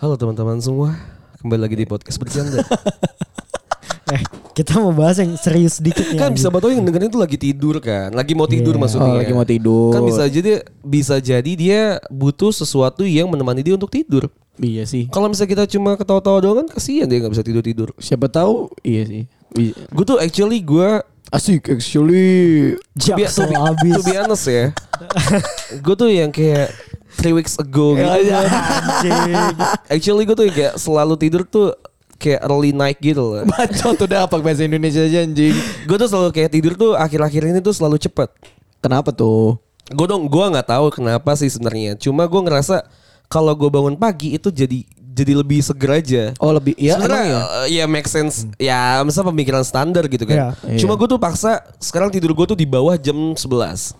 Halo teman-teman semua, kembali lagi di podcast bercanda. Eh, kita mau bahas yang serius sedikit ya. kan bisa betul yang dengerin tuh lagi tidur kan, lagi mau tidur Iya. maksudnya. Oh, lagi mau tidur. Kan bisa jadi bisa jadi dia butuh sesuatu yang menemani dia untuk tidur. Iya sih. Kalau misalnya kita cuma ketawa-tawa doang kan kasihan dia nggak bisa tidur tidur. Siapa tahu iya sih. Iya. Gue tuh actually gue Asik actually. Jaksel to habis. be honest ya, gue tuh yang kayak three weeks ago gitu. Ya, ya. Actually gue tuh yang kayak selalu tidur tuh kayak early night gitu loh. Bacot udah apa bahasa Indonesia aja anjing. gue tuh selalu kayak tidur tuh akhir-akhir ini tuh selalu cepet. Kenapa tuh? Gue dong, gue nggak tahu kenapa sih sebenarnya. Cuma gue ngerasa kalau gue bangun pagi itu jadi jadi lebih seger aja. Oh lebih ya emang Sebenarnya ya. eh, ya make sense. Ya misalnya pemikiran standar gitu kan. Iya. Cuma gue tuh paksa sekarang tidur gue tuh di bawah jam 11.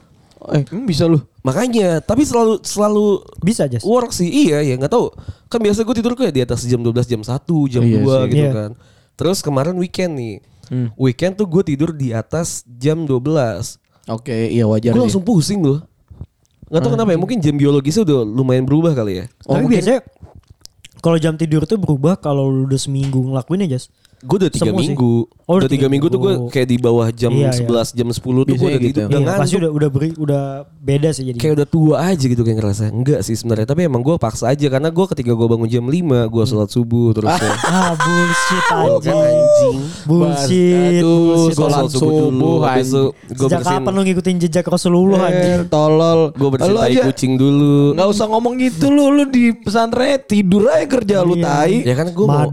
Eh, emang bisa lu. Makanya, tapi selalu selalu Bisa aja. work sih. Iya, ya nggak tahu. Kan biasa gue tidur kayak di atas jam 12, jam 1, jam Iya 2 sih. gitu Iya. kan. Terus kemarin weekend nih. Weekend tuh gue tidur di atas jam 12. Oke, iya wajar Gue langsung pusing loh. Gak tau kenapa ya, mungkin jam biologisnya udah lumayan berubah kali ya. Tapi biasanya kalau jam tidur tuh berubah kalau lu udah seminggu ngelakuin aja. Gue udah tiga sih. minggu. Oh, udah tiga minggu tuh gue minggu. kayak di bawah jam Iya, iya. 11, jam 10 tuh gue udah gitu. tidur. Udah Iya, pasti udah udah beri udah beda sih jadi. Kayak udah tua aja gitu kayak ngerasa. Enggak sih sebenarnya. Tapi emang gue paksa aja. Karena gue ketika gue bangun jam 5, gue sholat subuh terus. ya. ah bullshit anjing. anjing. Bullshit. Aduh, bullshit. sholat Sholat subuh dulu. subuh, Habis itu gue Sejak bersihin. kapan lu ngikutin jejak Rasulullah anjing? Eh, tolol. Gue bersihin tai kucing dulu. Nggak usah ngomong gitu lu lu di pesantren tidur aja kerja lu Iya. tai. Ya kan gue mau,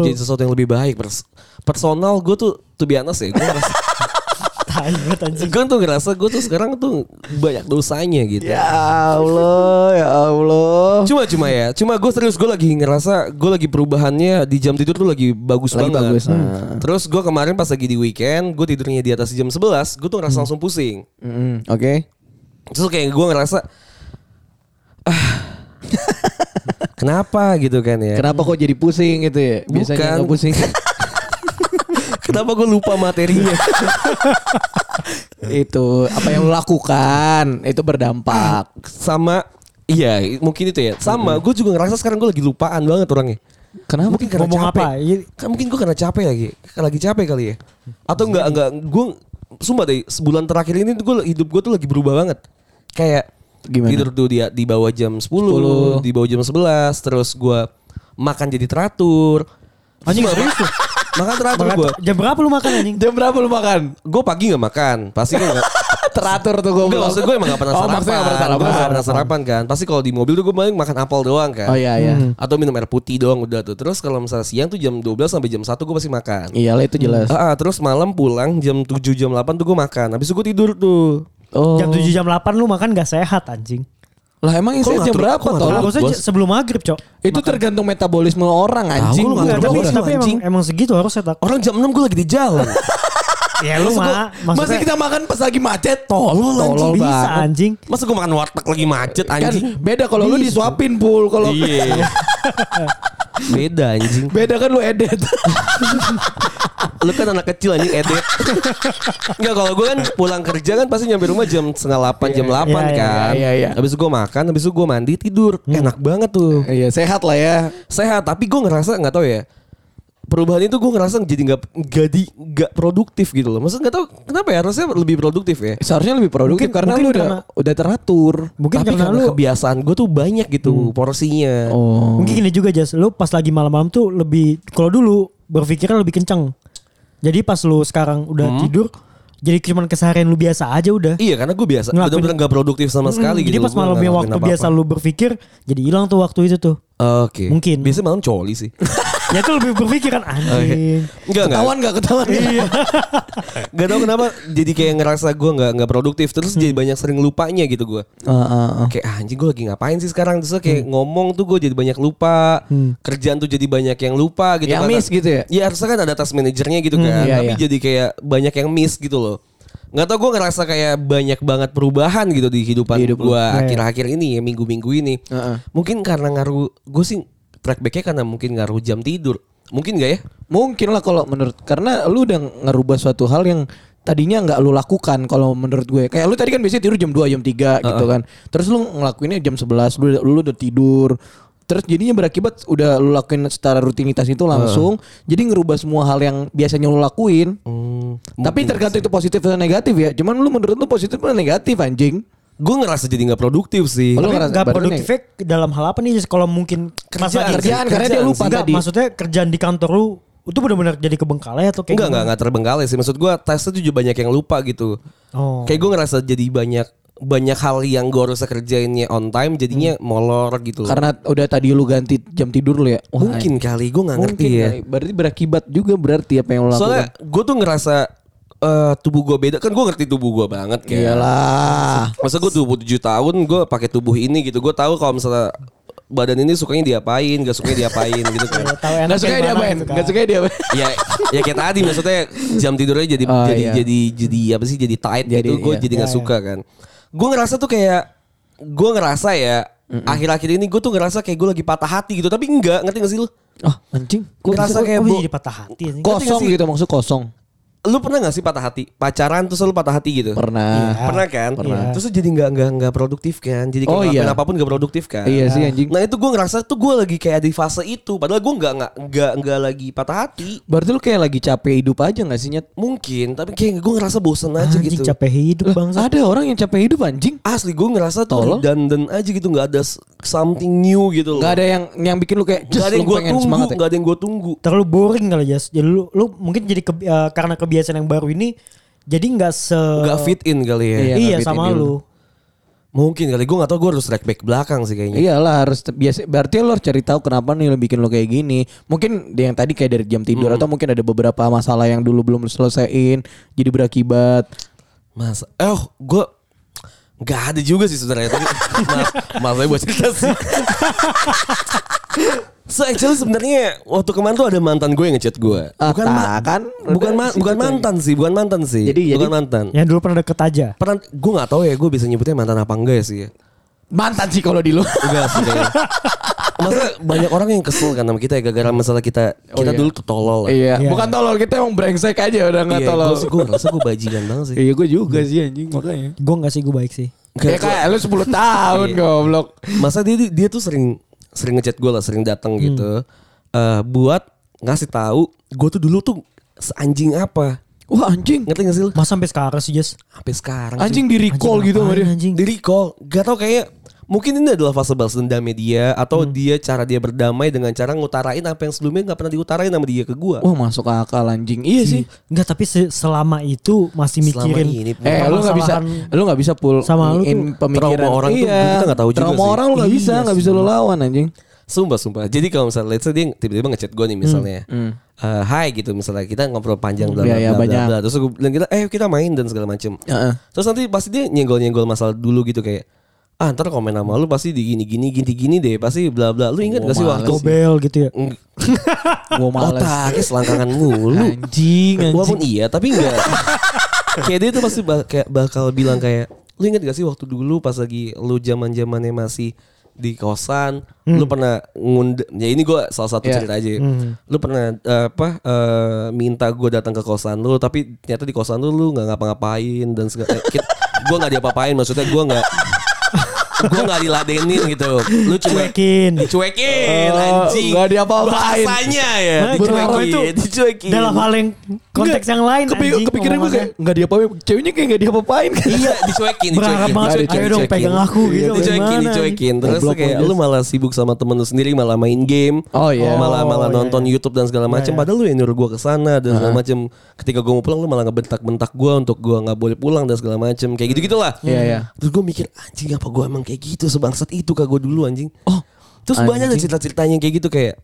jadi sesuatu yang lebih baik. Pers- personal gue tuh tuh biasa ya. Gue ngerasa, gue tuh ngerasa gue tuh sekarang tuh banyak dosanya gitu. Ya Allah, ya Allah. Cuma cuma ya, cuma gue serius gue lagi ngerasa gue lagi perubahannya di jam tidur tuh lagi bagus Lagi banget. bagus, Hmm. nah. Terus gue kemarin pas lagi di weekend, gue tidurnya di atas jam 11, gue tuh ngerasa langsung pusing. Mm-mm, Oke. Terus kayak gue ngerasa ah kenapa gitu kan ya? Kenapa kok jadi pusing gitu ya? Biasanya Bukan. pusing. Kenapa gue lupa materinya? itu apa yang lu lakukan itu berdampak. Sama Iya mungkin itu ya Sama gue juga ngerasa sekarang gue lagi lupaan banget orangnya Kenapa? Mungkin karena Ngomong capek apa? Kan mungkin gue karena capek lagi Lagi capek kali ya Atau enggak enggak Gue Sumpah deh Sebulan terakhir ini tuh gue Hidup gue tuh lagi berubah banget Kayak Gimana? Tidur tuh di, di bawah jam 10, 10. Di bawah jam 11 Terus gue Makan jadi teratur Anjing serius tuh. Makan teratur gue Jam berapa lu makan anjing? Jam berapa lu makan? Gue pagi gak makan Pasti kan gak Teratur tuh gue. Enggak maksud gue emang gak pernah Oh, sarapan maksudnya nggak pernah Gue sarapan. gak pernah sarapan kan Pasti kalau di mobil tuh gue paling makan apel doang kan Oh iya iya. Atau minum air putih doang udah tuh Terus kalau misalnya siang tuh jam 12 sampai jam 1 gue pasti makan Iyalah itu jelas. Ah, ah, terus malam pulang jam 7 jam 8 tuh gue makan Habis itu gue tidur tuh Oh. Jam 7 jam 8 lu makan gak sehat anjing. Lah emang istirahat jam ngatur- berapa ngatur tol? Harusnya sebelum maghrib, Cok. Itu tergantung metabolisme orang anjing. lu Gua nggak Enggak, tahu tapi, orang tapi emang, emang segitu harusnya tak. Orang jam 6 gue lagi di jalan Ya lu mah Masa maksudnya kita makan pas lagi macet tolol tolol bisa banget. anjing. Masa gue makan warteg lagi macet Kan anjing? beda kalau lu disuapin pul kalau Iya. Beda anjing. Beda kan lu edet. Lu kan anak kecil anjing edit Enggak kalau gue kan pulang kerja kan pasti nyampe rumah jam setengah 8 jam 8 Iya, iya, kan. iya, iya. Habis itu gue makan Habis itu gue mandi tidur. Enak banget tuh. Iya sehat lah ya. sehat tapi gue ngerasa nggak tahu ya perubahan itu gue ngerasa jadi nggak jadi nggak produktif gitu loh maksudnya nggak tahu kenapa ya harusnya lebih produktif ya Seharusnya lebih produktif Mungkin- karena mungkin lu udah karena- udah teratur. Mungkin tapi karena karena lu kebiasaan gue tuh banyak gitu porsinya Oh. mungkin gini juga Jas, lu pas lagi malam-malam tuh lebih kalau dulu berpikirnya lebih kenceng. Jadi pas lu sekarang udah Hmm. tidur jadi cuman keseharian lu biasa aja udah. iya karena gue biasa Ngelakuin- benar-benar nggak produktif sama sekali Hmm, gitu Jadi pas malamnya waktu ngelakuin biasa apa-apa. lu berpikir jadi hilang tuh waktu itu tuh. oke Mungkin. biasanya malam coli sih ya itu lebih berpikiran anjing. enggak enggak Ketahuan nggak ketahuan? Iya. nggak tahu kenapa jadi kayak ngerasa gue nggak nggak produktif terus Hmm. jadi banyak sering lupanya gitu gue kayak ah, anjing gue lagi ngapain sih sekarang terus kayak ngomong tuh gue jadi banyak lupa kerjaan tuh jadi banyak yang lupa gitu Yang kan. miss gitu ya? ya harusnya kan ada task manajernya gitu kan iya, tapi iya. jadi kayak banyak yang miss gitu loh nggak tau gue ngerasa kayak banyak banget perubahan gitu di kehidupan Di hidup gue Iya, iya. akhir-akhir ini ya minggu-minggu ini Heeh. mungkin karena ngaruh gue sih track backnya karena mungkin ngaruh jam tidur mungkin gak ya Mungkin lah kalau menurut karena lu udah ngerubah suatu hal yang tadinya nggak lu lakukan kalau menurut gue. Kayak lu tadi kan biasanya tidur jam 2, jam 3 gitu kan. Terus lu ngelakuinnya jam 11, lu, lu udah tidur. terus jadinya berakibat udah lu lakuin secara rutinitas itu langsung jadi ngerubah semua hal yang biasanya lu lakuin. Hmm, Tapi tergantung itu positif atau negatif ya. Cuman lu menurut lu positif atau negatif anjing? Gue ngerasa jadi nggak produktif sih. Oh, lu ngerasa- nggak produktifnya dalam hal apa nih kalau mungkin Kerjaan sih, kerjaan karena dia kerjaan lupa. Enggak, tadi. maksudnya kerjaan di kantor lu itu benar-benar jadi kebengkalai atau kayak Enggak, enggak, enggak terbengkalai sih. Maksud gue tesnya tuh juga banyak yang lupa gitu. Oh. Kayak gue ngerasa jadi banyak banyak hal yang gue harus kerjainnya on time jadinya molor gitu loh. Karena udah tadi lu ganti jam tidur lu ya. Wah, mungkin kali gue nggak ngerti mungkin ya. Berarti berakibat juga berarti apa yang lu lakukan. Soalnya gue tuh ngerasa eh, tubuh gue beda kan gue ngerti tubuh gue banget kayak. Iyalah. Masa gue 27 tahun gue pakai tubuh ini gitu. Gue tahu kalau misalnya badan ini sukanya diapain, gak sukanya diapain gitu kan. Ya, tahu Enggak enaknya suka dia gimana apain? gitu kan. Enggak suka dia apain? ya ya kayak tadi maksudnya jam tidurnya jadi Oh, jadi iya. jadi jadi apa sih jadi tight Jadi, gitu gue iya. jadi nggak Iya, suka kan gue ngerasa tuh kayak gue ngerasa ya akhir-akhir ini gue tuh ngerasa kayak gue lagi patah hati gitu tapi enggak ngerti gak sih lu Oh, anjing. Gua Ngerasa kayak Kok bo- jadi patah hati anjing? kosong sih? gitu maksud kosong. Lu pernah gak sih patah hati pacaran terus lu patah hati gitu Pernah. Iya. pernah kan Pernah. terus lu jadi nggak nggak nggak produktif kan jadi Oh, iya. apa pun gak produktif kan Iya sih anjing. nah itu gue ngerasa tuh gue lagi kayak di fase itu padahal gue nggak nggak nggak nggak lagi patah hati Berarti lu kayak lagi capek hidup aja gak sih Nyet? mungkin tapi kayak gue ngerasa bosen aja Anjing gitu capek hidup bangsa. Ada orang yang capek hidup anjing. Asli gue ngerasa tuh redundant aja gitu nggak ada something new gitu loh. Gak ada yang yang bikin lu kayak Nggak just ada yang gue pengen tunggu, ya. nggak ada yang gue tunggu. Terlalu boring kali Jas. Jadi lu lu mungkin jadi kebi- eh, karena kebiasaan yang baru ini jadi nggak se Nggak fit in kali ya. Iya, Iya, sama in lu. Mungkin kali gue nggak tahu gue harus track back belakang sih kayaknya. Iyalah harus biasa berarti lu harus cari tahu kenapa nih lo bikin lo kayak gini. Mungkin dia yang tadi kayak dari jam tidur atau mungkin ada beberapa masalah yang dulu belum lu selesaiin jadi berakibat. Mas, eh oh, gue nggak ada juga sih sebenarnya tapi maaf, maaf saya buat cerita sih. so actually sebenarnya waktu kemarin tuh ada mantan gue yang ngechat gue. Ah, Bukan ma- kan? bukan ma- bukan lagi. mantan sih, bukan mantan sih. Jadi- bukan jadi- mantan. Yang dulu pernah deket aja. Pernah gue nggak tahu ya gue bisa nyebutnya mantan apa enggak ya sih ya. Mantan sih kalau di lu. Enggak sih. Masa banyak orang yang kesel kan sama kita ya gara-gara masalah kita Oh, kita iya. dulu tuh tolol. iya, Iya. bukan tolol kita emang brengsek aja udah nggak Iya, tolol. gue, gue rasa gue bajingan banget sih. Iya gue juga sih anjing makanya. Gue nggak sih gue baik sih. Ya kayak lu 10 tahun Iya. goblok. Masa dia dia tuh sering sering ngechat gue lah, sering datang gitu. Eh, buat ngasih tahu gue tuh dulu tuh seanjing apa. Wah anjing. Ngerti gak sih lu? Mas sampai sekarang sih Jas. Sampai sekarang Anjing di recall Anjing gitu sama ngapain, dia. Anjing. Di recall. Gak tau kayak mungkin ini adalah fase balas dendamnya dia atau dia cara dia berdamai dengan cara ngutarain apa yang sebelumnya nggak pernah diutarain sama dia ke gue. Wah masuk akal anjing. Iya sih. Enggak tapi se- selama itu masih Selama mikirin ini, Eh lu nggak bisa lu nggak bisa pull sama lu in tuh pemikiran trauma orang tuh iya, kita nggak tahu juga trauma sih. orang lu nggak bisa Iya nggak bisa lu lawan anjing. Sumpah sumpah. Jadi kalau misalnya let's say dia tiba-tiba ngechat gue nih misalnya. Eh, hai gitu misalnya kita ngobrol panjang bla bla bla, bla. Terus gue bilang kita eh kita main dan segala macem. Heeh. Terus nanti pasti dia nyenggol-nyenggol masalah dulu gitu kayak ah ntar komen sama lu pasti di gini gini gini gini deh pasti bla bla. Lu ingat gak sih waktu gobel gitu ya. Gua males. otaknya selangkangan mulu. Anjing Walaupun anjing. iya tapi enggak. kayak dia tuh pasti bak- kayak bakal bilang kayak lu ingat gak sih waktu dulu pas lagi lu zaman zamannya masih di kosan, lu pernah ngund ya ini gua salah satu Iya. cerita aja. Lu pernah eh, apa eh, minta gua datang ke kosan lu tapi ternyata di kosan lu lu nggak ngapa-ngapain dan segala eh, nggak diapa-apain maksudnya gua nggak gua nggak diladenin gitu. Lu cuma Cuekin. dicuekin Oh, anjing. nggak diapa-apain. Bahasanya ya, Nah, dicuekin, itu dicuekin. Dalam hal yang konteks yang lain Kepi- anjing. kepikiran gue kayak nggak diapa-apain. Ceweknya kayak nggak diapa-apain. Iya dicuekin Berharap dicuekin banget, ayo dong pegang aku gitu, Iya, dicuekin gimana, dicuekin terus kayak lu malah sibuk sama temen lu sendiri malah main game Oh, iya. malah malah iya, nonton YouTube dan segala macam Iya, iya. padahal lu yang nyuruh gua ke sana dan segala macam ketika gua mau pulang lu malah ngebentak-bentak gua untuk gua nggak boleh pulang dan segala macam kayak gitu gitulah Iya, iya. terus gua mikir anjing apa gua emang kayak gitu sebangsat itu kak gua dulu anjing Oh, terus anjing. banyak cerita-ceritanya kayak gitu kayak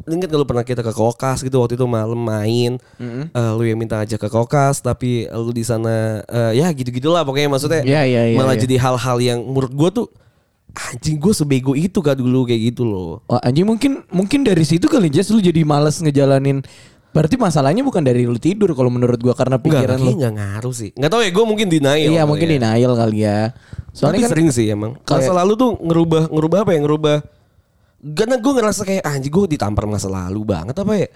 Ingat kalau pernah kita ke kokas gitu waktu itu malam main, Eh, lu yang minta aja ke kokas, tapi lu di sana eh, ya gitu-gitulah pokoknya maksudnya Iya, iya, iya, malah iya. jadi hal-hal yang menurut gua tuh anjing gue sebego itu kan dulu kayak gitu loh. Wah, anjing mungkin mungkin dari situ kali Jas lu jadi males ngejalanin. Berarti masalahnya bukan dari lu tidur kalau menurut gua karena Enggak, pikiran kayaknya lu. nggak ngaruh sih. Nggak tahu ya, gue mungkin denial. Iya, mungkin ya. denial kali ya. Tapi Soalnya kan sering sih emang. Masa kayak- lalu tuh ngerubah ngerubah apa ya ngerubah. Karena gue ngerasa kayak anjing gue ditampar masa lalu banget apa ya?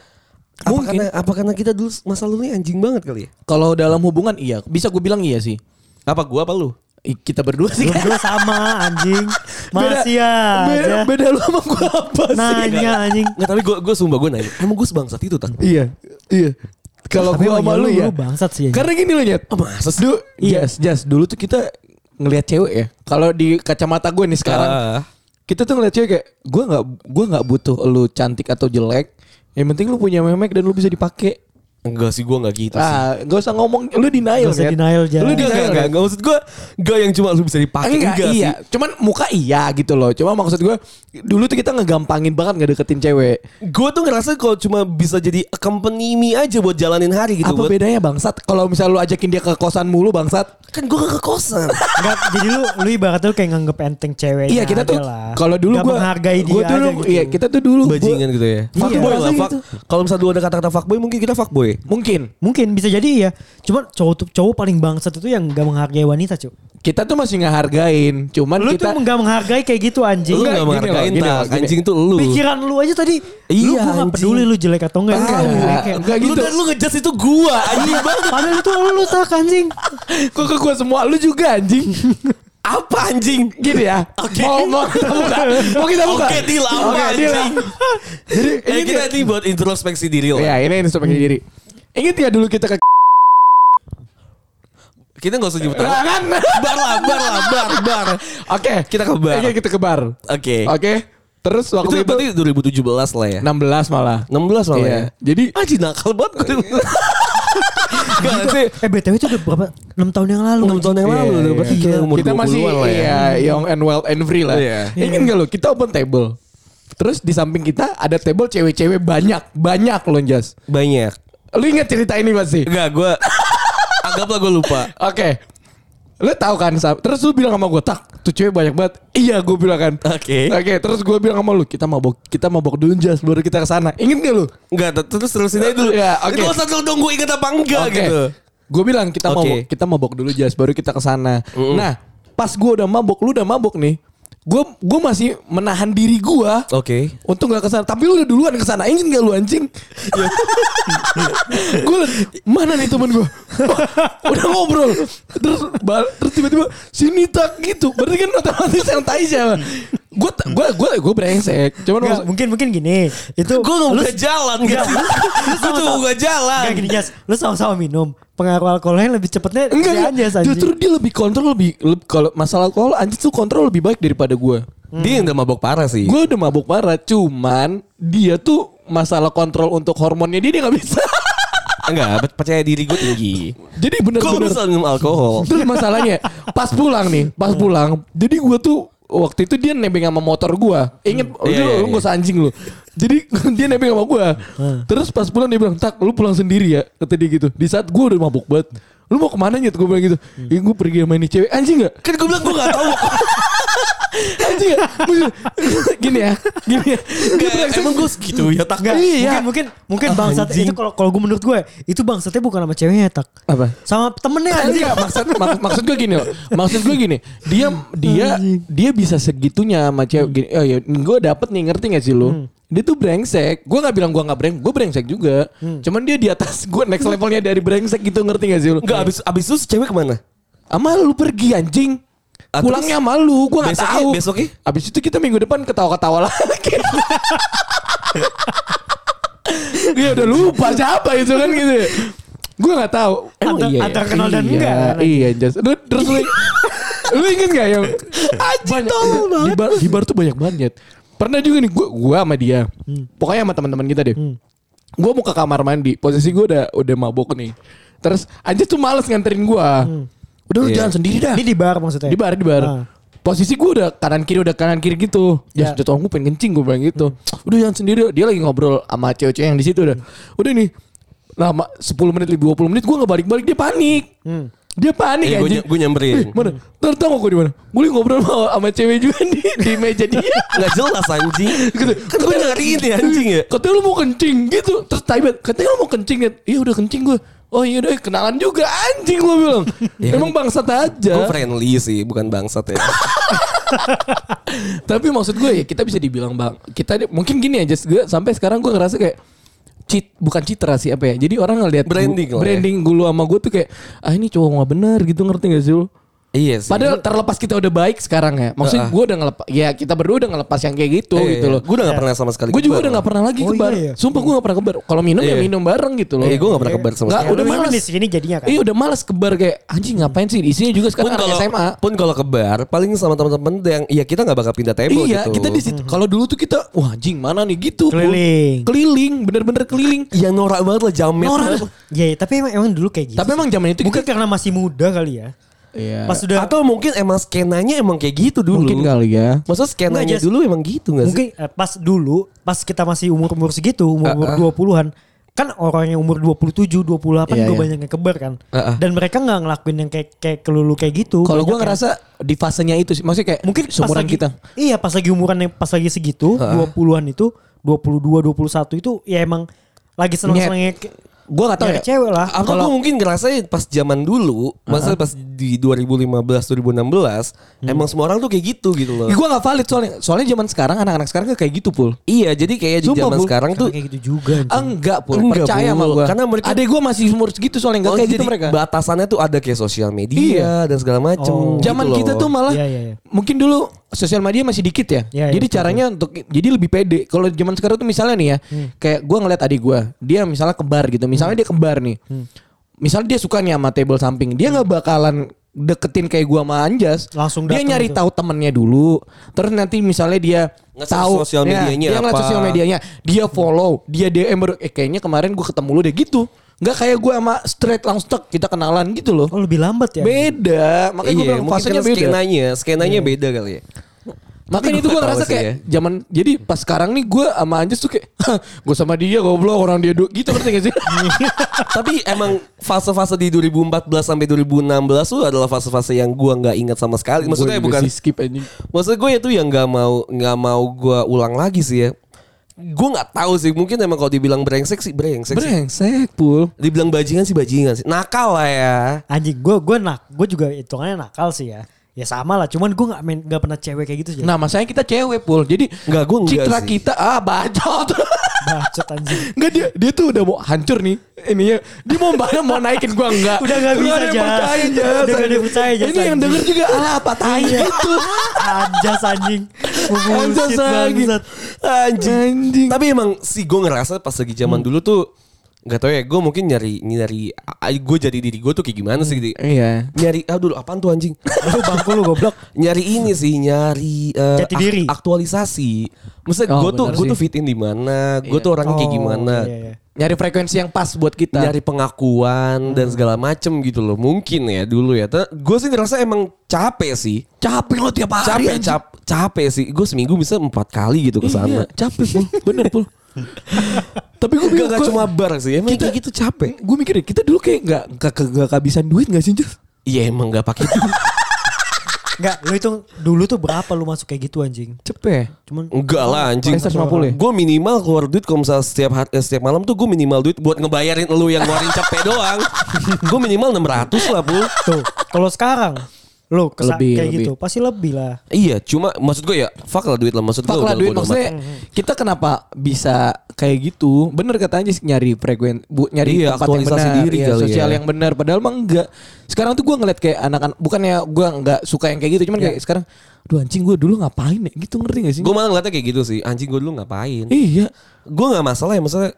Apa Mungkin. karena apa karena kita dulu masa lalunya anjing banget kali ya? kalau dalam hubungan iya, bisa gue bilang iya sih. Apa gue apa lu? Kita berdua sih Lu kan. berdua sama anjing. Beda- Masih Beda, aja. beda lu sama gue apa sih? Nanya anjing. Nggak tapi gue gue sumpah gue nanya. Emang gue sebangsat itu tang? Iya, iya. Kalau gue sama lu ya. Lu bangsat sih. anjing. Karena gini loh Nyet. Oh, masa sih? Du, jas, jas. Dulu tuh kita ngelihat cewek ya. Kalau di kacamata gue nih sekarang. Ah. kita tuh ngeliat cewek kayak gue nggak gue nggak butuh lu cantik atau jelek. Yang penting lu punya memek dan lu bisa dipakai. Enggak sih gue enggak gitu sih. Ah, gak usah ngomong lu denial Nggak usah denial, Jas. Lu Enggak, denial enggak, enggak, kan? enggak. Maksud gue enggak yang cuma lu bisa dipakai Enggak, enggak, iya. sih. Cuman muka iya gitu loh. Cuma maksud gue dulu tuh kita ngegampangin banget ngedeketin cewek. Gue tuh ngerasa kalau cuma bisa jadi accompany me aja buat jalanin hari gitu. Apa buat, bedanya bangsat? Kalau misal lu ajakin dia ke kosan mulu bangsat. Kan gue gak ke kosan. Enggak, jadi lu lu ibaratnya lu kayak nganggep enteng cewek. Iya kita tuh kalau dulu Gak gue menghargai dia gua dulu aja gitu. iya kita tuh dulu gua- Bajingan gitu ya. Iya, Fuckboy lah. rasanya Fuck. gitu. Kalau misalnya dulu ada kata-kata fuckboy mungkin kita fuckboy. Mungkin Mungkin bisa jadi iya. Cuma cowok tuh cowok paling bangsat itu yang gak menghargai wanita, Cuk. kita tuh masih ngehargain. Cuman Lu kita tuh gak menghargai kayak gitu anjing. Lu Enggak, gak gini loh, menghargain gini tak. gini. Anjing tuh lu. Pikiran lu aja tadi. lu Iya, gua gak anjing. peduli lu jelek atau enggak. Enggak, Enggak, lu enggak Lu gitu. dan lu ngejudge itu gua anjing banget. Padahal itu lu tak anjing. Kok ke gue semua lu juga anjing. Apa anjing? Gini ya. Oke. Mau mau kita buka. Mau kita buka. Oke, deal apa Oke, deal. anjing? Jadi Eh, ini kita ini buat introspeksi diri lah. Ya ini introspeksi diri. Ingat ya dulu kita ke Kita gak usah nyebut Nah, nama. kan? Bar lah, bar lah, bar, bar. Oke, Kita ke bar. Oke, kita ke bar. Oke. Oke. Terus Itu waktu itu, berarti 2017 lah ya. 16 malah. 16 malah Iya. ya. Jadi Anjing nakal banget gue. Gak sih. Eh BTW itu udah berapa? 6 tahun yang lalu. 6 tahun yang Iya, lalu udah iya. berarti kayak umur kita masih 20-an lah ya. iya, young and wild and free lah. Iya. Ingat gak lo? Kita open table. Terus di samping kita ada table cewek-cewek banyak, banyak loh Jas. Banyak. Lu ingat cerita ini pasti? Enggak, gue anggaplah gue lupa. Oke. Lu tahu kan Sab? Terus lu bilang sama gue, "Tak, tuh cewek banyak banget." Iya, gue bilang kan. Oke. Oke, terus gue bilang sama lu, "Kita mabok, kita mabok dulu Jas, baru kita ke sana." Ingat gak lu? Enggak, terus terusin aja dulu. Ya, oke. Itu usah dong gue inget apa enggak Oke. gitu. Gue bilang kita Oke. mabok, kita mabok dulu Jas, baru kita ke sana. Nah, pas gue udah mabok, lu udah mabok nih. Gue gue masih menahan diri gue Oke. untuk gak ke sana. Tapi lu udah duluan ke sana. Ingin gak lu anjing? gue mana nih temen gue? udah ngobrol. Terus terus tiba-tiba sini tak gitu. Berarti kan otomatis yang tai siapa? Gue gue gue gue brengsek. Cuman Nggak, maksud- mungkin mungkin gini. Itu Gue gak lu- buka jalan gitu. Gue tuh buka jalan. Enggak gini Jas, lu sama-sama minum. Pengaruh alkoholnya lebih cepetnya Enggak. Anjas, anjing. Justru dia lebih kontrol lebih, lebih kalau masalah alkohol anjing tuh kontrol lebih baik daripada gue. Dia yang udah mabok parah sih. Gue udah mabuk parah, cuman dia tuh masalah kontrol untuk hormonnya dia dia nggak bisa. Enggak, percaya diri gue tinggi. jadi bener-bener. bisa minum alkohol. Terus masalahnya pas pulang nih, pas pulang. Jadi gue tuh waktu itu dia nebeng sama motor gue. Ingat, Iya, udah iya, lu iya. gak usah anjing lu. Jadi dia nebeng sama gue. Terus pas pulang dia bilang, tak lu pulang sendiri ya. Kata dia gitu. Di saat gue udah mabuk banget. Lu mau ke mana nyet? Gue bilang gitu. Ya gue pergi sama ini cewek. Anjing gak? Kan gue bilang gue gak tau. Anjing gak? Gini ya. Gini ya. Dia brengsek. Emang gue segitu ya tak. Enggak, Iya. mungkin mungkin mungkin bangsat Anjing. itu kalau kalau gue menurut gue itu bangsatnya bukan sama ceweknya tak. Apa? Sama temennya anjing. Enggak, maksud mak- maksud gue gini loh. Maksud gue gini, dia dia dia bisa segitunya sama cewek gini. Oh ya, gue dapet nih ngerti gak sih lu? Dia tuh brengsek. Gue nggak bilang gue nggak brengsek, gue brengsek juga. Cuman dia di atas gue next levelnya dari brengsek gitu ngerti gak sih lu? Enggak, abis, abis itu cewek ke mana? Ama lu pergi anjing. Ah, Pulangnya sama lu, gue nggak Besoknya- tahu. besoknya? Abis itu kita minggu depan ketawa-ketawa lagi. Dia udah lupa siapa itu kan gitu. Gue nggak tahu. Antara- antara kenal dan iya, enggak kan? Iya. Lu terus lu, lu inget gak yang banyak, di, bar, di bar tuh banyak banget. Pernah juga nih gue gua sama dia. Pokoknya sama teman-teman kita deh. Gue mau ke kamar mandi, posisi gue udah udah mabok nih. Terus Anjas tuh males nganterin gue. Udah lu Iya. jalan sendiri dah. Ini di bar maksudnya. Di bar, di bar. Ah. Posisi gue udah kanan kiri udah kanan kiri gitu. Ya, Ya. jatuh gue pengen kencing gue bilang gitu. Udah jangan sendiri. Dia lagi ngobrol sama cewek-cewek yang di situ udah. Udah nih. Lama 10 menit lebih 20 menit gue nggak balik-balik dia panik. Dia panik anjing. ny- gua nyamperin. Eh, mana? Ntar tau gue di mana? Gue ngobrol sama, sama cewek juga di, di meja dia. Gak jelas anjing. gitu. Kan gue nyariin ya anjing ya. Katanya lu mau kencing gitu. Terus Taibat, katanya lu mau kencing ya. Iya udah kencing gue. Oh iya udah kenalan juga anjing gue bilang. Ya Emang bangsat aja. Gue friendly sih, bukan bangsat ya. Tapi maksud gue ya kita bisa dibilang bang. Kita mungkin gini aja. Gue sampai sekarang gue ngerasa kayak cheat bukan citra sih apa ya. Jadi orang ngeliat Branding gu- lah ya. branding gue lu sama gue tuh kayak ah ini cowok nggak bener gitu ngerti gak sih lu? Iya sih. Padahal terlepas kita udah baik sekarang ya. Maksudnya gue udah ngelepas, ya kita berdua udah ngelepas yang kayak gitu Eh, gitu loh. Gue udah gak pernah sama sekali Gue juga udah gak pernah lagi Oh, kebar. iya, iya. Sumpah gue gak pernah kebar. Kalau minum ya Iya. minum bareng gitu loh. Eh, gue gak pernah kebar sama sekali. udah males. di sini jadinya kan. Iya udah males kebar kayak anjing ngapain sih isinya juga Pun sekarang kalau SMA. pun kalau kebar paling sama teman-teman yang ya kita nggak bakal pindah table Iya, gitu. kita di situ. Kalau dulu tuh kita wah anjing mana nih gitu. Keliling. Keliling, bener-bener keliling. yang norak banget lah jamet. Norak. Iya, iya, tapi emang, emang dulu kayak gitu. Tapi emang zaman itu mungkin karena masih muda kali ya. Iya. Pas sudah Atau mungkin emang skenanya emang kayak gitu dulu. mungkin kali ya. Maksudnya skenanya dulu emang gitu gak sih? mungkin eh, pas dulu pas kita masih umur-umur segitu, umur Ah, ah. 20-an kan orang yang umur 27, 28 Iya, gue iya. banyak yang kebar kan. Ah, ah. Dan mereka nggak ngelakuin yang kayak kayak kelulu kayak gitu. Kalau gue yang- ngerasa di fasenya itu sih, maksudnya kayak mungkin seumuran lagi, kita. Iya, pas lagi umuran yang pas lagi segitu, 20-an itu, 22, 21 itu ya emang lagi seneng-senengnya ke- Gue gak tau nyari ya. cewek lah. Atau gue mungkin ngerasain pas zaman dulu, maksudnya pas di 2015 2016, emang semua orang tuh kayak gitu gitu loh. Gue gak valid soalnya. Soalnya zaman sekarang anak-anak sekarang kayak gitu pul. Iya, jadi kayak di zaman sekarang tuh kayak gitu juga. Enggak pul. Enggak, Percaya Pul. sama gue. Karena mereka- Adek gue masih umur segitu soalnya enggak Oh, kayak gitu mereka. Batasannya tuh ada kayak sosial media dan segala macem. Oh. gitu Zaman loh. kita tuh malah Iya, iya, iya. mungkin dulu sosial media masih dikit ya. Iya, iya, jadi betul, caranya untuk jadi lebih pede. Kalau zaman sekarang tuh misalnya nih ya, Hmm. kayak gue ngeliat adik gue, dia misalnya kembar gitu. Misalnya dia kembar nih. Hmm. Misalnya dia suka nih sama table samping, dia nggak bakalan deketin kayak gua sama Anjas. Langsung dia nyari gitu. tahu temennya dulu. Terus nanti misalnya dia Nge-search tahu sosial ya, medianya dia ngeliat apa. sosial medianya, dia follow, dia DM baru eh kayaknya kemarin gua ketemu lu deh gitu. Nggak kayak gua sama straight langsung tek kita kenalan gitu loh. Oh lebih lambat ya? Beda, makanya gua Iya, bilang mungkin fasenya beda. Skenanya, skenanya beda kali ya. Makanya itu gua gue ngerasa kayak ya. zaman jadi pas sekarang nih gue sama Anjas tuh kayak gue sama dia goblok orang dia du-" gitu ngerti gak sih? Tapi emang fase-fase di 2014 sampai 2016 tuh adalah fase-fase yang gua nggak ingat sama sekali. Maksudnya Gua bukan skip anjing. Maksud gue itu yang nggak mau nggak mau gue ulang lagi sih ya. Gue nggak tahu sih. Mungkin emang kalau dibilang brengsek sih brengsek. sih. Brengsek pul. Dibilang bajingan sih bajingan sih. Nakal lah ya. Anjing gue gue nak gue juga hitungannya nakal sih ya. Ya sama lah, cuman gue nggak main nggak pernah cewek kayak gitu sih. Nah masanya kita cewek pul. Jadi Nggak, gua enggak citra sih. kita ah bacot. Bacot anjing. Enggak dia dia tuh udah mau hancur nih. Ininya dia mau banget mau naikin gua enggak. Udah nggak bisa, ada yang Jas. percaya. Udah nggak ada yang percaya, Jas, Ini yang denger juga ah apa tai Iya. gitu. Anjas anjing. Anjas. Anjing. Anjing. Tapi emang sih gue ngerasa pas lagi zaman dulu tuh nggak tahu ya. Gue mungkin nyari nyari gue jadi diri gue tuh kayak gimana sih? Di, Iya. nyari aduh apaan tuh anjing? Lu bangku lu goblok. nyari ini sih nyari eh, Jati diri. ak- aktualisasi. Maksudnya Oh, gue tuh gue tuh fit in di mana? Gue tuh orangnya kayak Oh, gimana? iya, iya. Nyari frekuensi yang pas buat kita. nyari pengakuan dan segala macem gitu loh mungkin ya dulu ya gue sih ngerasa emang capek sih capek lo tiap hari. capek cap, capek sih gue seminggu bisa empat kali gitu ke sana Iya, capek pul. Bener pul. Tapi gue Gak, gak cuma bar sih emang Kita- kayak gitu capek Gue mikir kita dulu kayak nggak nggak nggak kehabisan duit nggak sih Jus? iya emang gak pakai Enggak, lu hitung dulu tuh berapa lu masuk kayak gitu anjing? Cepet. Cuman enggak lah anjing 150 ya? gue minimal keluar duit kalau misalnya setiap hari, eh, setiap malam tuh gue minimal duit buat ngebayarin lu yang ngeluarin cepet doang gue minimal 600 lah pul Tuh, kalau sekarang lu kesa- Lebih, kayak lebih. gitu pasti lebih lah. iya cuma maksud gue ya fuck lah duit lah maksud gue lah udah duit bodo amat. maksudnya kita kenapa bisa kayak gitu? Bener katanya sih nyari frekuensi, bu, nyari Iya, tempat yang aktualisasi benar, diri iya, kali sosial ya. yang benar. Padahal mah enggak. Sekarang tuh gue ngeliat kayak anak-anak, bukannya gue nggak suka yang kayak gitu, cuman kayak sekarang, duh anjing gue dulu ngapain ya? Gitu ngerti gak sih? gue malah ngeliatnya kayak gitu sih anjing gue dulu ngapain iya. gue nggak masalah ya maksudnya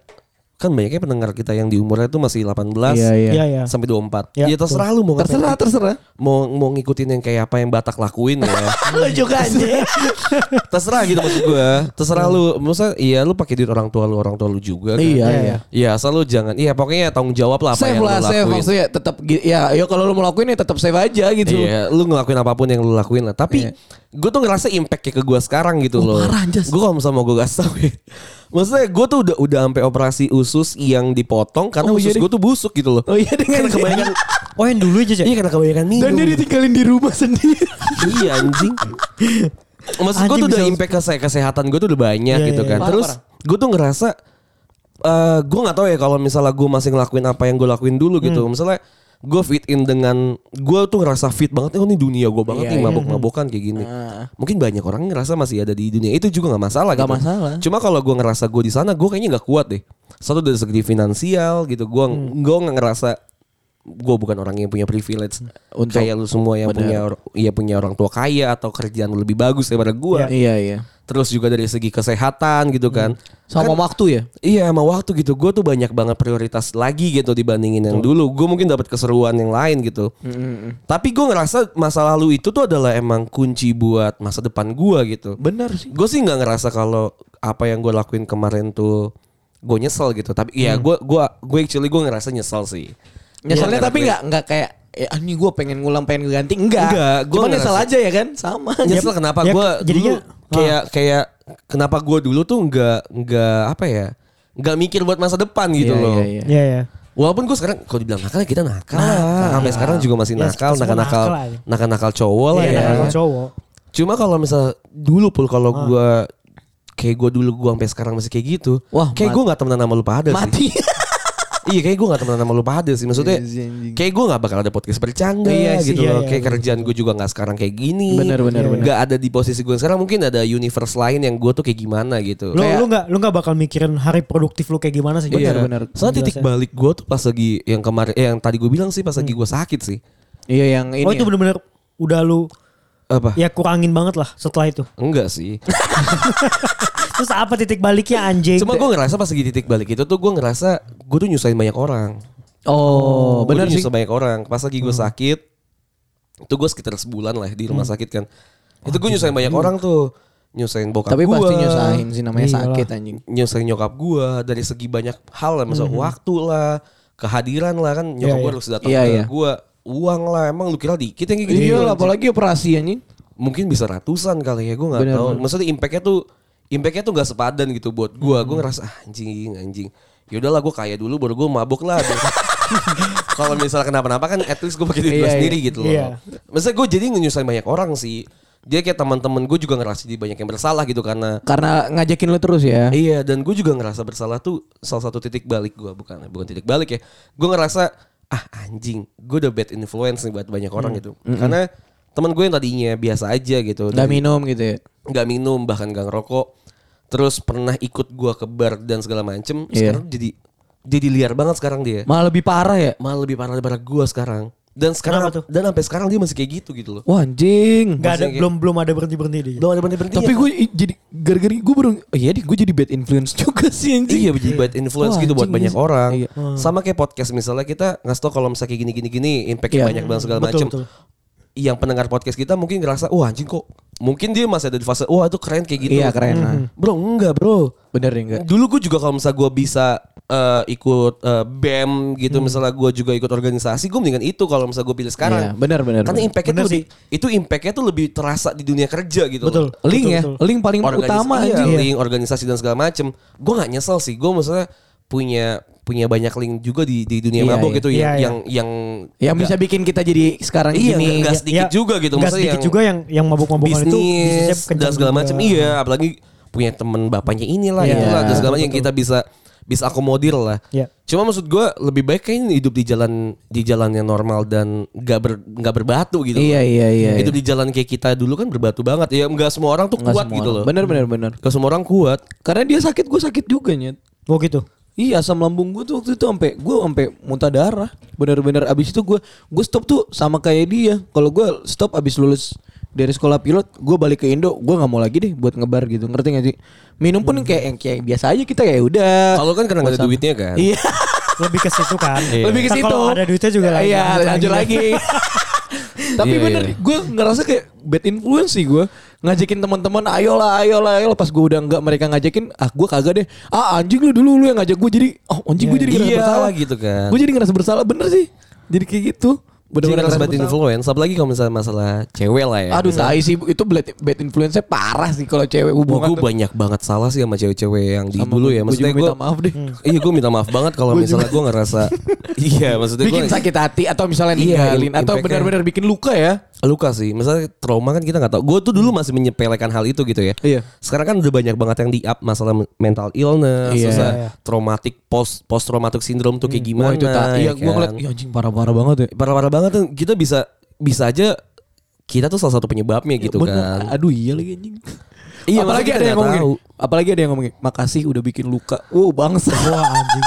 kan banyaknya pendengar kita yang di umurnya itu masih 18 Iya, iya. Iya, iya. sampai 24 Ya, ya, terserah lu mau ngapain. Terserah, terserah. mau mau ngikutin yang kayak apa yang Batak lakuin ya Lo juga anjing. terserah gitu maksud gue terserah lu maksudnya iya lu pakai duit orang tua lu orang tua lu juga kan Iya, Iya, iya. Iya asal lu jangan iya pokoknya tanggung jawab lah apa Save yang lah, lu save lakuin maksudnya tetap ya, ya kalau lu mau lakuin ya tetap save aja gitu. Iya, lu ngelakuin apa pun yang lu lakuin lah. Tapi Iya. Gue tuh ngerasa impactnya ke gue sekarang gitu Oh, loh. parah. Gue kalau misalnya mau gue kasih tau ya. Maksudnya gue tuh udah udah sampai operasi usus yang dipotong karena Oh, iya usus deh. gue tuh busuk gitu loh. Oh iya dengan Karena kebanyakan Oh yang dulu aja iya karena kebanyakan minum. Dan dia ditinggalin di rumah sendiri. iya anjing. Maksud gue tuh udah impact ke se- kesehatan gue tuh udah banyak Iya, gitu iya, kan. iya. Terus Parah, gue tuh ngerasa eh gue nggak tahu ya kalau misalnya gue masih ngelakuin apa yang gue lakuin dulu gitu. Hmm. Misalnya gue fit in dengan gue tuh ngerasa fit banget. Oh ini dunia gue banget Iya, nih iya. mabok-mabokan kayak gini. Ah. Mungkin banyak orang ngerasa masih ada di dunia itu juga nggak masalah Nggak gitu. masalah. Cuma kalau gue ngerasa gue di sana gue kayaknya nggak kuat deh. Satu dari segi finansial gitu. Gue Hmm. gue nggak ngerasa gue bukan orang yang punya privilege Untuk- kayak lu semua yang Benar. punya ya punya orang tua kaya atau kerjaan lebih bagus daripada gue. Iya iya. Terus juga dari segi kesehatan gitu kan. Sama waktu ya. Iya sama waktu gitu. Gue tuh banyak banget prioritas lagi gitu Dibandingin yang dulu. Gue mungkin dapat keseruan yang lain gitu. Tapi gue ngerasa Masa lalu itu tuh adalah emang kunci buat masa depan gue gitu. Benar sih. Gue sih nggak ngerasa kalau Apa yang gue lakuin kemarin tuh Gue nyesel gitu. Tapi ya gue gua, gue actually gue ngerasa nyesel sih. Nyeselnya Gua tapi nggak nggak kayak eh, ah, ini gue pengen ngulang pengen ganti. Enggak. Enggak, gua Cuma nyesel aja ya kan? Sama. Nyesel kenapa? Ya, gue jadinya- dulu Kayak kayak Kenapa gue dulu tuh nggak nggak apa ya nggak mikir buat masa depan gitu Iya, loh iya, iya. Iya ya. Walaupun gue sekarang kalau dibilang nakal ya kita nakal lah. Sampai sekarang juga masih Ya, nakal, semua nakal-nakal, nakal aja. nakal-nakal cowok lah Iya, ya. nakal cowok. Cuma kalau misal dulu pul kalau Ah. gue kayak gue dulu gue sampai sekarang masih kayak gitu. Wah, kayak mat- gue nggak temenan sama lu pada sih. Mati. Iya kayak gue gak temenan sama lu pada sih Maksudnya Iya. Kayak gue gak bakal ada podcast bercanda Iya sih, gitu iya, loh iya, Kayak bener. kerjaan gue juga gak sekarang kayak gini Bener, bener, Iya, bener. Gak ada di posisi gue sekarang Mungkin ada universe lain yang gue tuh kayak gimana gitu Lu Kayak- lu nggak lu nggak bakal mikirin hari produktif lu kayak gimana sih? Benar, benar. Soalnya titik balik gue tuh pas lagi Yang kemarin eh, Yang tadi gue bilang sih Pas lagi gue sakit sih Iya yang ini. Oh itu ya. bener-bener udah lu Apa? ya kurangin banget lah setelah itu. Enggak sih Terus apa titik baliknya anjing? Cuma gue ngerasa pas lagi titik balik itu tuh gue ngerasa gue tuh nyusahin banyak orang. Oh, Gua benar tuh sih. nyusahin banyak orang. Pas lagi gue sakit, itu gue sekitar sebulan lah di rumah sakit kan. Itu gue nyusahin banyak orang tuh. Nyusahin bokap Tapi gua, pasti nyusahin sih namanya Iyalah. sakit anjing. Nyusahin nyokap gue dari segi banyak hal lah. Misal waktu lah, kehadiran lah kan. Nyokap Iya, gue iya. harus datang Iya, ke iya. gue. Uang lah, emang lu kira dikit yang kayak gitu. Iya, lah, apalagi operasi anjing. mungkin bisa ratusan kali ya gue nggak Bener, tahu bener. maksudnya impactnya tuh impactnya tuh nggak sepadan gitu buat gue gue ngerasa ah, anjing anjing yaudahlah gue kaya dulu baru gue mabuk lah kalau misalnya kenapa-napa kan at least gue pakai duit gue Iya, iya. sendiri gitu loh Iya. maksudnya gue jadi nyusahin banyak orang sih dia kayak teman-teman gue juga ngerasa jadi banyak yang bersalah gitu karena Karena ngajakin lu terus ya. Iya dan gue juga ngerasa bersalah tuh salah satu titik balik gue bukan bukan titik balik ya. Gue ngerasa ah anjing gue udah bad influence nih buat banyak orang gitu. Karena teman gue yang tadinya biasa aja gitu. Gak dari- minum gitu ya. nggak minum bahkan nggak ngerokok. Terus pernah ikut gue ke bar dan segala macem. Iya. Sekarang jadi jadi liar banget sekarang dia. Malah lebih parah ya. Malah lebih parah daripada gue sekarang. Dan sekarang Kenapa tuh? dan sampai sekarang dia masih kayak gitu gitu loh. Wah anjing. Gak ada Maksudnya belum belum ada berhenti berhenti dia. Belum ada berhenti berhenti. Tapi gue jadi gara-gara gue baru oh iya deh gue jadi bad influence juga sih anjing. Iya jadi bad influence Wah, gitu buat banyak iya. orang. Iya. Sama kayak podcast misalnya kita ngasih tau kalau misalnya kayak gini gini gini impactnya Iya. banyak banget segala Betul, macam. Yang pendengar podcast kita mungkin ngerasa wah anjing kok mungkin dia masih ada di fase wah itu keren kayak gitu. Iya, keren, nah. Bro enggak bro. Bener ya enggak? Dulu gue juga kalau misalnya gue bisa eh, ikut eh, BEM gitu misalnya gue juga ikut organisasi gue mendingan itu kalau misalnya gue pilih sekarang. Iya, benar, benar, Karena impactnya tuh lebih, itu impactnya tuh lebih terasa di dunia kerja gitu. Betul. loh. Link Betul, ya, betul. link paling Organis- utama iya, anjing. link organisasi dan segala macem gue nggak nyesel sih gue maksudnya punya punya banyak link juga di di dunia Iya, mabok iya. gitu Iya, yang iya. yang yang Yang bisa bikin kita jadi sekarang iya gini. nggak sedikit juga gitu Gak maksudnya sedikit yang juga yang yang mabuk-mabukan itu bisnis dan segala macam iya apalagi punya temen bapaknya inilah Iya, itulah dan segala macam yang kita bisa bisa akomodir lah Iya. cuma maksud gue lebih baik kayaknya hidup di jalan di jalan yang normal dan nggak ber nggak berbatu gitu Iya, loh. iya, iya, hidup iya. di jalan kayak kita dulu kan berbatu banget ya nggak semua orang tuh Nggak kuat gitu orang. loh Bener bener bener. Gak semua orang kuat Karena dia sakit gue sakit juga nyet. Oh gitu. Iya asam lambung gue tuh waktu itu sampai gue sampai muntah darah. Bener-bener abis itu gue gue stop tuh sama kayak dia. Kalau gue stop abis lulus dari sekolah pilot, gue balik ke Indo, gue nggak mau lagi deh buat ngebar gitu. Ngerti gak sih? Minum pun kayak yang kayak biasa aja kita kayak udah. kalau kan karena nggak ada duitnya kan Iya. Lebih ke situ kan. Lebih ke situ. Kalau ada duitnya juga lagi. Iya, lanjut lagi. Tapi Iya, bener, iya. gue ngerasa kayak bad influence sih gue ngajakin teman-teman, ayolah, ayolah, ayolah. Pas gue udah nggak mereka ngajakin, ah gue kagak deh. Ah anjing lu dulu lu yang ngajak gue jadi, oh anjing gue jadi ngerasa Iya bersalah gitu kan. Gue jadi ngerasa bersalah bener sih. Jadi kayak gitu. Bener-bener bad influence Apalagi kalau misalnya masalah cewek lah ya Aduh tai sih itu bad, bad influence parah sih kalau cewek Wah, hubungan. gue banyak banget salah sih sama cewek-cewek yang di dulu ya Maksudnya gue minta maaf deh. Iya gue minta maaf banget kalau misalnya gue ngerasa Iya maksudnya gue Bikin sakit hati atau misalnya Iya, ninggalin atau benar-benar bikin luka ya. Luka sih Misalnya trauma kan kita gak tahu Gue tuh dulu masih menyepelekan hal itu gitu ya Iya. Sekarang kan udah banyak banget yang di up Masalah mental illness Iya. susah, Iya. Traumatic post post traumatic syndrome tuh kayak Wah gimana itu tak. Iya ya gue ngeliat, ya anjing parah-parah banget ya. Parah-parah banget tuh Kita bisa Bisa aja Kita tuh salah satu penyebabnya gitu Bener. kan Aduh iya lagi anjing. Iya, apalagi ada yang nggak ngomong tahu. gini, apalagi ada yang ngomong gini, makasih udah bikin luka. Wow bangsa. Wah anjing.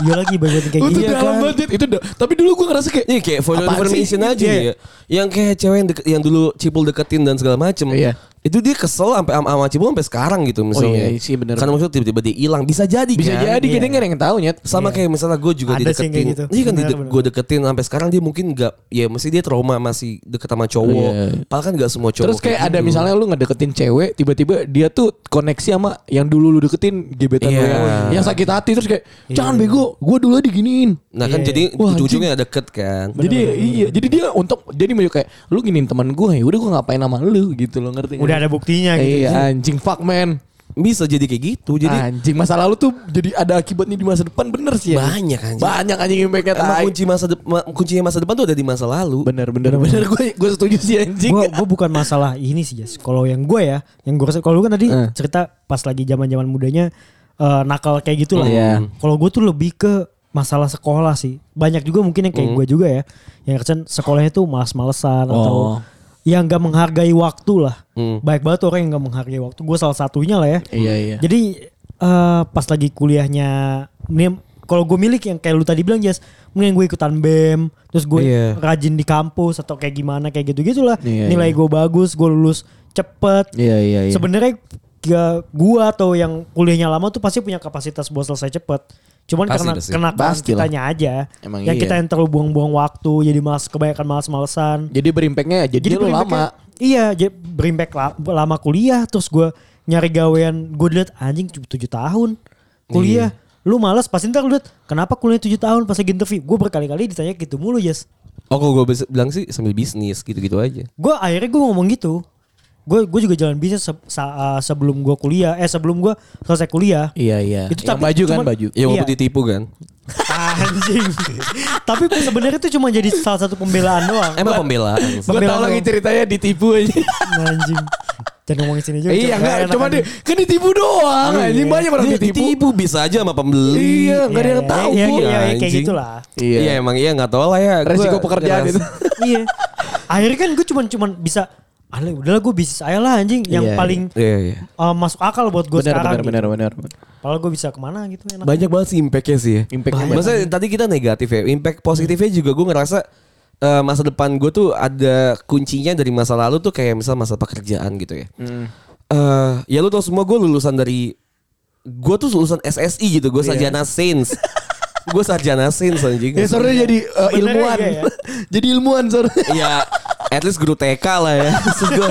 Iya lagi banyak kayak Itu gitu. Iya dalam kan? banget. Itu tapi dulu gue ngerasa kayak Ini kayak for information sih? aja Iya. ya. Yang kayak cewek yang, deket- yang dulu Cipul deketin dan segala macem. Iya. Itu dia kesel sampai sama, sama Cipul sampai sekarang gitu misalnya. iya sih, bener. Karena maksudnya tiba-tiba dia hilang. Bisa jadi bisa kan? jadi Iya. kita nggak yang tahu nyet. Sama kayak misalnya gue juga Ada dideketin. kayak gitu. Iya kan benar. gue deketin sampai sekarang dia mungkin nggak ya mesti dia trauma masih deket sama cowok. Iya. Padahal kan nggak semua cowok. Terus kayak ada gitu. misalnya lu ngedeketin cewek, tiba-tiba dia tuh koneksi sama yang dulu lu deketin gebetan lu Iya. yang, yang sakit hati terus kayak jangan bego, gue dulu diginiin. Nah kan Iya. jadi Wah, ujung-ujungnya deket kan. jadi iya, jadi dia untuk jadi kayak lu giniin teman gue, ya udah gue ngapain sama lu gitu lo ngerti? nggak? Udah ada buktinya gitu. Iya anjing fuck man. Bisa jadi kayak gitu. Jadi anjing masa lalu tuh jadi ada akibatnya di masa depan bener sih ya. banyak anjing. Banyak anjing impactnya Emang tai. kunci masa depan kuncinya masa depan tuh ada di masa lalu. Bener bener bener gue gue setuju sih anjing. Gue gue bukan masalah ini sih Jas. Kalau yang gue ya, yang gue rasa kalau lu kan tadi Eh. cerita pas lagi zaman zaman mudanya eh, nakal kayak gitu lah. Iya. Kalau gue tuh lebih ke masalah sekolah sih. Banyak juga mungkin yang kayak gue juga ya, yang kerjaan sekolahnya tuh malas-malesan atau Oh. Yang gak menghargai waktu lah. Hmm. Baik banget orang yang gak menghargai waktu. Gue salah satunya lah ya. Iya iya. Jadi eh, pas lagi kuliahnya, kalau gue milik yang kayak lu tadi bilang Jas, mending gue ikutan BEM, terus gue Iya. rajin di kampus atau kayak gimana kayak gitu gitulah. Iya, Nilai iya. gue bagus, gue lulus cepet. Iya iya iya. Sebenarnya gak gue atau yang kuliahnya lama tuh pasti punya kapasitas buat selesai cepet. Cuman Pasti, karena pasti. lah. kitanya aja, Emang yang iya. kita yang terlalu buang-buang waktu, jadi malas kebanyakan malas-malesan. Jadi berimpactnya jadi, lu berimpactnya- lama. Iya, jadi berimpact la- lama kuliah terus gue nyari gawean, gue liat anjing cuma tujuh tahun kuliah. Lu malas pasti ntar lu liat kenapa kuliah tujuh tahun pas lagi interview. Gue berkali-kali ditanya gitu mulu Jas. Oh kalau gue bilang sih sambil bisnis gitu-gitu aja. Gue akhirnya gue ngomong gitu. Gue gue juga jalan bisnis se- sa- uh, sebelum gue kuliah, eh sebelum gue selesai kuliah. Iya iya. Itu Yang tapi baju kan cuman- baju. Ya walaupun Iya. ditipu kan. Anjing. Tapi sebenarnya itu cuma jadi salah satu pembelaan doang. Emang pembelaan. Gue Pembelaan tau lagi ceritanya ditipu aja. Anjing. Jangan ngomongin sini juga. iya enggak, cuma aja. di, kan ditipu doang. Iya. Anjing banyak orang Dia ditipu. ditipu bisa aja sama pembeli. Iya, enggak ada yang Iya, tahu. Iya, iya, iya, kayak gitulah. Iya. Iya emang iya nggak tahu lah ya. Resiko pekerjaan itu. iya. Akhirnya kan gue cuman cuman bisa Alah udahlah gue bisnis aja lah anjing yang Iya, paling Iya iya. uh, masuk akal buat gue Benar sekarang benar gitu. benar benar. Padahal gue bisa ke mana gitu enak. Banyak banget sih impactnya sih ya. Impactnya Banyak. Maksudnya tadi kita negatif ya. Impact positifnya juga gue ngerasa eh, masa depan gue tuh ada kuncinya dari masa lalu tuh kayak misal masa pekerjaan gitu ya. Hmm. Eh ya lu tau semua gue lulusan dari gue tuh lulusan SSI gitu. Gue sarjana sains. gue sarjana sains anjing. Ya sore jadi uh, Bener ilmuwan. ya, ya. jadi ilmuwan sore. ya at least guru TK lah ya. Gua,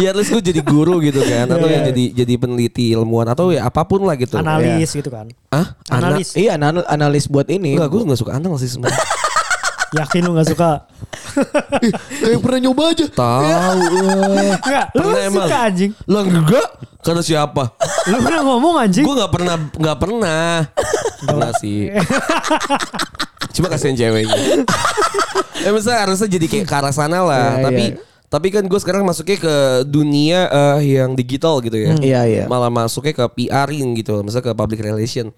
ya at least gue jadi guru gitu kan atau Iya. yang jadi jadi peneliti ilmuwan atau ya apa pun lah gitu. Analis gitu kan. Ah, Analis. Iya anal analis buat ini. Enggak, gue gak suka analisis sebenarnya. Yakin lu gak suka? Kayak pernah nyoba aja. Tahu. eh. Enggak, lu Pernah emang. suka anjing. Lah enggak? Kata siapa? Lu pernah ngomong anjing. Gue gak pernah Gak pernah Pernah sih Cuma kasihan ceweknya Ya misalnya harusnya jadi kayak ke arah sana lah Iya, Tapi iya. Tapi kan gue sekarang masuknya ke dunia eh, yang digital gitu ya Iya, iya. Malah masuknya ke PR-in gitu Misalnya ke public relation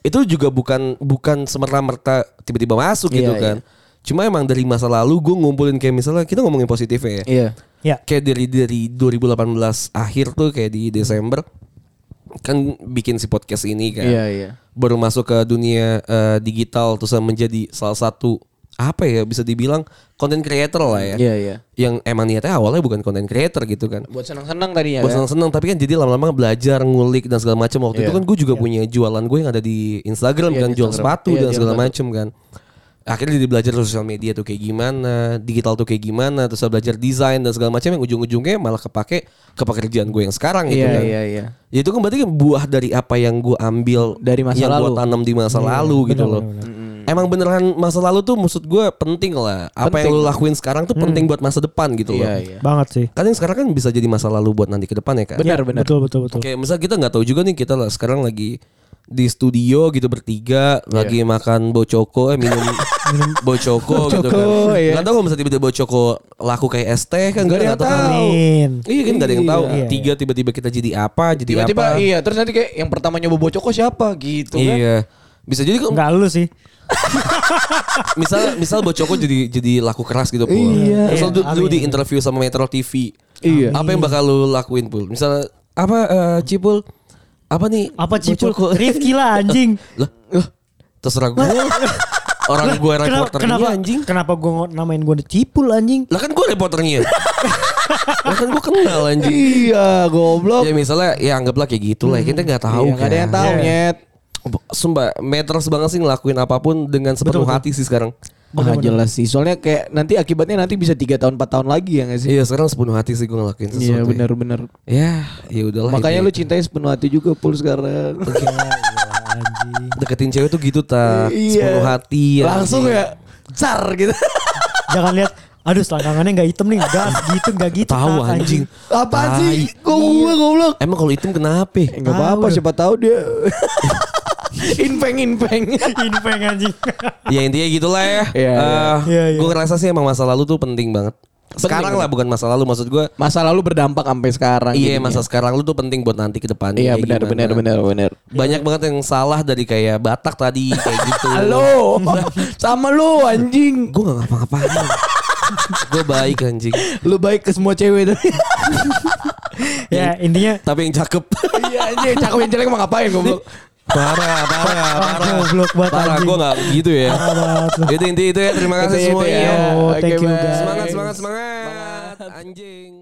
Itu juga bukan Bukan semerta-merta Tiba-tiba masuk gitu Iya, kan Cuma emang dari masa lalu gue ngumpulin kayak misalnya Kita ngomongin positifnya ya Iya. Ya. kayak dari dari 2018 akhir tuh kayak di Desember kan bikin si podcast ini kan Iya iya. baru masuk ke dunia eh, digital terus menjadi salah satu apa ya bisa dibilang content creator lah ya Iya iya. yang emang niatnya awalnya bukan content creator gitu kan Buat senang-senang tadi ya. buat seneng-seneng tapi kan jadi lama-lama belajar ngulik dan segala macam waktu Iya. itu kan gue juga punya jualan gue yang ada di Instagram Iya, kan di jual Instagram. sepatu Iya, dan segala macam kan akhirnya jadi belajar sosial media tuh kayak gimana digital tuh kayak gimana terus belajar desain dan segala macam yang ujung-ujungnya malah kepake ke pekerjaan gue yang sekarang gitu Iya kan iya iya. Ya itu kan berarti kan buah dari apa yang gue ambil Dari masa yang lalu. gue tanam di masa lalu gitu benar, loh. benar, Emang beneran masa lalu tuh maksud gue penting lah. Apa Penting. yang lu lakuin sekarang tuh penting buat masa depan gitu loh. Iya iya. Banget sih. Kan yang sekarang kan bisa jadi masa lalu buat nanti ke depan ya kan. Benar Ya, benar. Betul betul betul. Oke, misal kita nggak tahu juga nih kita lah sekarang lagi di studio gitu bertiga lagi makan bocoko eh minum minum bocoko gitu kan. Bocoko, iya. Nggak tahu kalau misalnya tiba-tiba bocoko laku kayak es teh kan Nggak ada kita yang nggak tahu. Iya kan nggak ada yang tahu. Iya. Tiga tiba-tiba kita jadi apa, jadi Tiba-tiba apa. iya terus nanti kayak yang pertama nyoba bocoko siapa gitu kan. Iya. Bisa jadi kok Enggak lu sih. misal misal Bocoko jadi jadi laku keras gitu pul. Iya. Terus lu, Iya, lu di interview sama Metro TV. Iya. Apa yang bakal lu lakuin pul? Misal apa eh, Cipul? Apa nih? Apa Cipul? Bocoko. Rifki lah anjing. Lah, lah, Terserah gue. Orang gue Kenapa, reporternya kenapa, anjing. kenapa gue namain gue cipul anjing? Lah kan gue reporternya. lah kan gue kenal anjing. Iya, goblok. Ya misalnya ya anggaplah kayak gitu lah. Kita nggak tahu Iya, nggak ada yang tahu, Iya. nyet. Sumpah, meters banget sih ngelakuin apa pun dengan sepenuh Betul, betul. hati sih sekarang. Ah, jelas sih. Soalnya kayak nanti akibatnya nanti bisa 3 tahun 4 tahun lagi ya gak sih? Iya sekarang sepenuh hati sih gue ngelakuin sesuatu. Iya ya. benar-benar. Ya, ya udahlah. Makanya lu cintai sepenuh hati juga pul sekarang. deketin cewek tuh gitu ta, Iya. sepenuh hati. Langsung anjing. ya car gitu. Jangan lihat, aduh selangkangannya nggak hitam nih, gas gitu nggak gitu. Tahu Kak, anjing. Apaan Tai. sih? Kok gue goblok? Emang kalau hitam kenapa? Enggak Tahu apa-apa siapa tahu dia infeng infeng. Infeng anjing. ya intinya gitulah ya. Iya, iya. Iya, iya. Gue ngerasa sih emang masa lalu tuh penting banget. Sekarang lah bukan masa lalu maksud gue. Masa lalu berdampak sampai sekarang. Iya jadinya. masa sekarang lu tuh penting buat nanti ke depannya. Iya benar benar benar benar. Banyak banget yang salah dari kayak Batak tadi kayak gitu. Halo, sama lu anjing. Gue gak ngapa-ngapain. gue baik anjing. Lu baik ke semua cewek tuh. ya intinya Tapi yang cakep. Iya anjing, cakep yang jelek mau ngapain goblok. Parah, parah, parah. goblok banget Parah, gue gak gitu ya. Itu inti itu ya. Terima kasih Itu, itu semuanya. ya. Oh, thank you, guys. Semangat, semangat, semangat. Anjing.